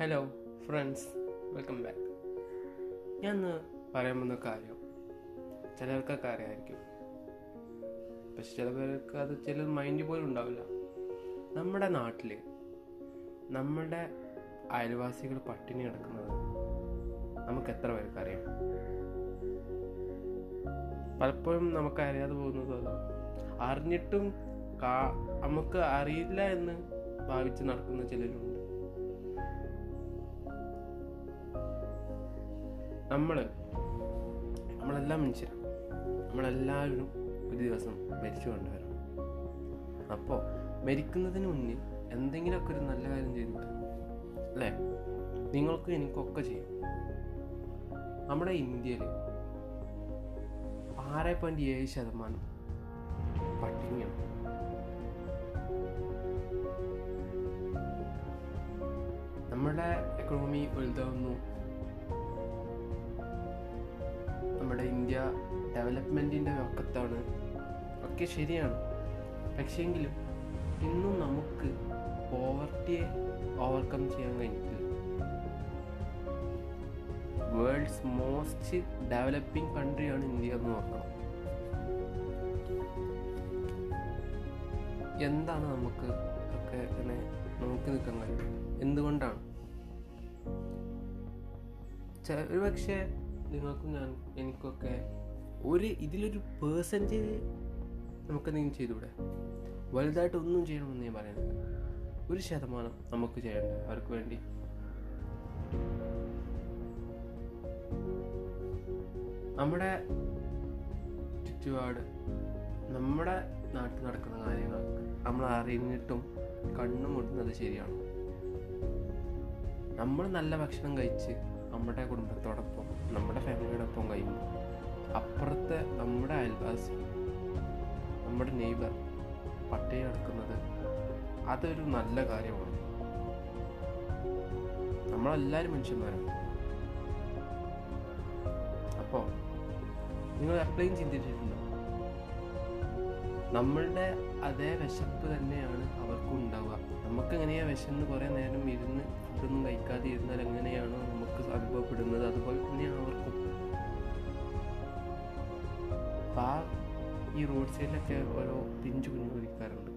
Hello friends welcome back ഞാൻ ഇന്ന് പറയാൻ പോകുന്ന കാര്യം ചിലർക്കൊക്കെ അറിയാമായിരിക്കും പക്ഷെ ചില പേർക്ക് അത് ചില മൈൻഡ് പോലും ഉണ്ടാവില്ല. നമ്മുടെ നാട്ടിൽ നമ്മുടെ അയൽവാസികൾ പട്ടിണി കിടക്കുന്നത് നമുക്ക് എത്ര പേർക്ക് അറിയാം? പലപ്പോഴും നമുക്ക് അറിയാതെ പോകുന്നത് അറിഞ്ഞിട്ടും നമുക്ക് അറിയില്ല എന്ന് ഭാവിച്ച് നടക്കുന്ന ചിലരുണ്ട്. നമ്മൾ നമ്മളെല്ലാം മനുഷ്യരാണ് നമ്മളെല്ലാവരും ഒരു ദിവസം മരിച്ചു കൊണ്ടുവരണം. അപ്പോൾ മരിക്കുന്നതിന് മുന്നിൽ എന്തെങ്കിലുമൊക്കെ ഒരു നല്ല കാര്യം ചെയ്തിട്ട് അല്ലേ? നിങ്ങൾക്കും എനിക്കൊക്കെ ചെയ്യും. നമ്മുടെ ഇന്ത്യയിൽ ആറ് പോയിന്റ് ഏഴ് ശതമാനം പട്ടിണിയാണ്. നമ്മുടെ എക്കണോമി വലുതാവുന്നു. നമ്മുടെ ഇന്ത്യ ഡെവലപ്മെന്റിന്റെ വക്കത്താണ്. ഒക്കെ ശരിയാണ്. പക്ഷേങ്കിലും ഇന്നും നമുക്ക് പോവർട്ടിയെ ഓവർകം ചെയ്യാൻ കഴിഞ്ഞിട്ടില്ല. വേൾഡ്സ് മോസ്റ്റ് ഡെവലപ്പിംഗ് കൺട്രിയാണ് ഇന്ത്യ എന്ന് നോക്കണം എന്താണ് നമുക്ക് ഒക്കെ ഇങ്ങനെ നോക്കി നിൽക്കാൻ കഴിയും എന്തുകൊണ്ടാണ് ഒരു പക്ഷേ നിങ്ങൾക്കും ഞാൻ എനിക്കൊക്കെ ഒരു ഇതിലൊരു പേഴ്സന്റേജ് നമുക്ക് എന്തെങ്കിലും ചെയ്തുകൂടെ? വലുതായിട്ട് ഒന്നും ചെയ്യണമെന്ന് ഞാൻ പറയുന്നില്ല. ഒരു ശതമാനം നമുക്ക് ചെയ്യണ്ട അവർക്ക് വേണ്ടി. നമ്മുടെ ചുറ്റുപാട് നമ്മുടെ നാട്ടിൽ നടക്കുന്ന കാര്യങ്ങൾ നമ്മൾ അറിഞ്ഞിട്ടും കണ്ണു മുട്ടുന്നത് ശരിയാണ്. നമ്മൾ നല്ല ഭക്ഷണം കഴിച്ച് നമ്മുടെ കുടുംബത്തോടൊപ്പം നമ്മുടെ ഫാമിലിയോടൊപ്പം കഴിയുമ്പോൾ അപ്പുറത്തെ നമ്മുടെ അയൽവാസി നമ്മുടെ നെയ്ബർ പട്ടിണി നടക്കുന്നത് അതൊരു നല്ല കാര്യമാണ്. നമ്മളെല്ലാവരും മനുഷ്യന്മാരാണ് അപ്പോൾ നിങ്ങൾ എപ്പോഴും ചിന്തിച്ചിട്ടുണ്ടോ? നമ്മളുടെ അതേ വിശപ്പ് തന്നെയാണ് അവർക്കും ഉണ്ടാവുക നമുക്ക് എങ്ങനെയാ വിശന്ന് കുറേ നേരം ഇരുന്ന് ഫുഡൊന്നും കഴിക്കാതെ ഇരുന്നാൽ എങ്ങനെയാണോ നമുക്ക് അനുഭവപ്പെടുന്നത്? അതുപോലെ തന്നെയാണ് അവർക്കും. ആ ഈ റോഡ് സൈഡിലൊക്കെ ഓരോ പിഞ്ചു കുഞ്ഞു കുതിക്കാറുണ്ട്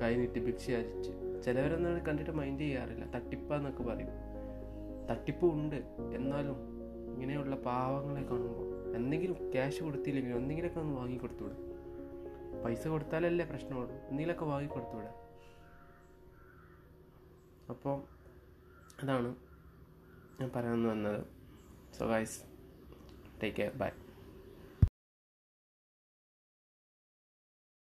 കൈ നീട്ടി ഭിക്ഷ അരിച്ച് ചിലവരൊന്നും കണ്ടിട്ട് മൈൻഡ് ചെയ്യാറില്ല. തട്ടിപ്പാന്നൊക്കെ പറയും. തട്ടിപ്പ് ഉണ്ട്. എന്നാലും ഇങ്ങനെയുള്ള പാവങ്ങളെ കാണുമ്പോൾ എന്തെങ്കിലും ക്യാഷ് കൊടുത്തില്ലെങ്കിലും എന്തെങ്കിലുമൊക്കെ ഒന്ന് വാങ്ങി കൊടുത്തുവിടും പൈസ കൊടുത്താലല്ലേ പ്രശ്നമുള്ളൂ. എന്തെങ്കിലുമൊക്കെ വാങ്ങി കൊടുത്തുവിടാം അപ്പോൾ അതാണ് ഞാൻ പറയാമെന്ന് വന്നത്. So guys take care bye